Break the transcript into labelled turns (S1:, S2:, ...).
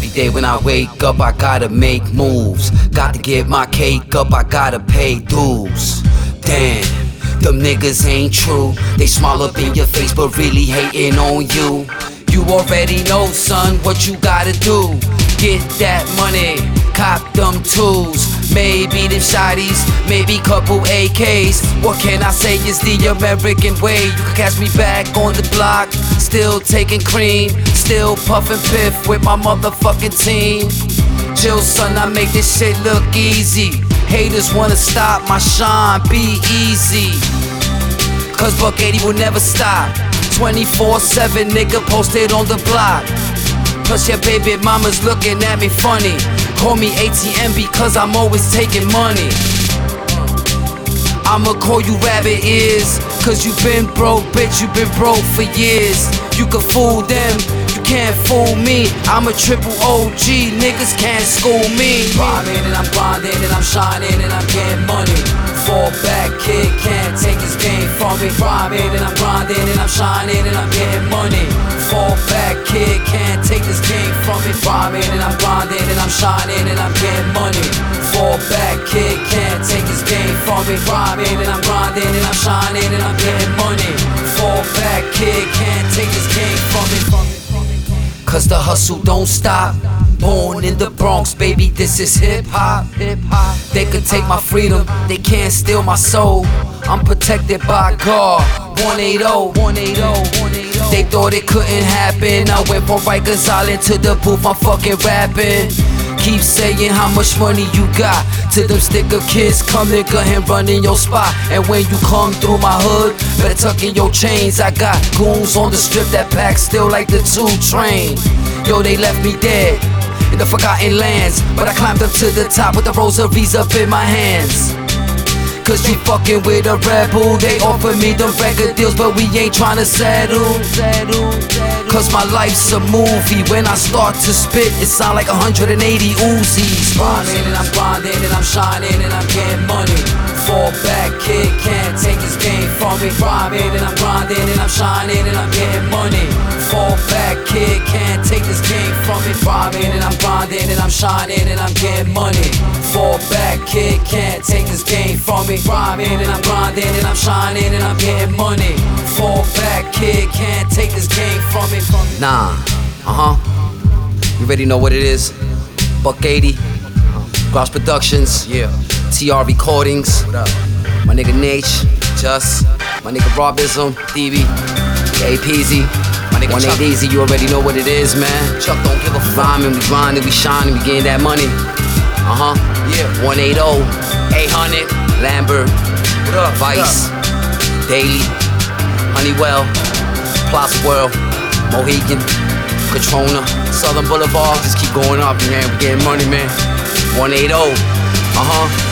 S1: day when I wake up, I gotta make moves. Got to get my cake up, I gotta pay dues. Damn, them niggas ain't true. They smile up in your face, but really hating on you. You already know, son, what you gotta do. Get that money, cop them tools. Maybe them shotties, maybe couple AKs. What can I say? It's the American way. You can catch me back on the block, still taking cream, still puffing piff with my motherfucking team. Chill, son, I make this shit look easy. Haters wanna stop my shine, be easy. Cause Bukeighty will never stop. 24 7, nigga posted on the block. Plus, your baby mama's looking at me funny. Call me ATM because I'm always taking money. I'ma call you rabbit ears. Cause you been broke, bitch, you been broke for years. You can fool them, you can't fool me. I'm a triple OG, niggas can't school me. Rhyming and I'm grinding and I'm shining and I'm getting money. Fall back, kid can't take this game from me. And I'm grinding and I'm shining and I'm getting money. Fall back, kid can't take this game from me. Rhyming and I'm grinding and I'm shining and I'm getting money. Fall back, kid can't take this game from me. Rhyming and I'm grinding and I'm shining and I'm getting money. Fall back, kid can't take this game from me. Cause the hustle don't stop. Born in the Bronx, baby, this is. Hip hop. They could take my freedom, they can't steal my soul. I'm protected by God. 180, 180, 180. They thought it couldn't happen. I went from Rikers Island to the booth, I'm fucking rapping. Keep saying how much money you got. To them sticker kids, come nigga and run in your spot. And when you come through my hood, better tuck in your chains. I got goons on the strip that pack still like the two train. Yo, they left me dead in the forgotten lands. But I climbed up to the top with the rosaries up in my hands. Cause you fucking with a rebel. They offer me them record deals, but we ain't tryna settle. Cause my life's a movie. When I start to spit, it sound like 180 Uzis. Rhyming and I'm grinding and I'm shining and I'm getting money. Fall back, kid can't take this game from me. Rhyming and I'm grinding and I'm shining and I'm getting money. Fall back, kid can't take this game from me. Rhyming and I'm grinding and I'm shining and I'm getting money. Fall back, kid can't take this game from me. Rhyming and I'm grinding and I'm shining and I'm getting money. Fall back, kid can't take this game from me. Nah, uh huh. You already know what it is. Bukeighty, Grouse Productions, yeah. TR Recordings, what up? My nigga Nate, Just, my nigga Robism, DB, A Peasy, my nigga 180 Easy, you already know what it is, man. Chuck don't give a rhyming, we grinding, we shining, we getting that money. Uh huh, yeah. 180, 800, Lambert, up? Vyse, Daly, Honeywell, Plus World, Mohegan, Crotona, Southern Boulevard, just keep going up, man. We getting money, man. 180, uh huh.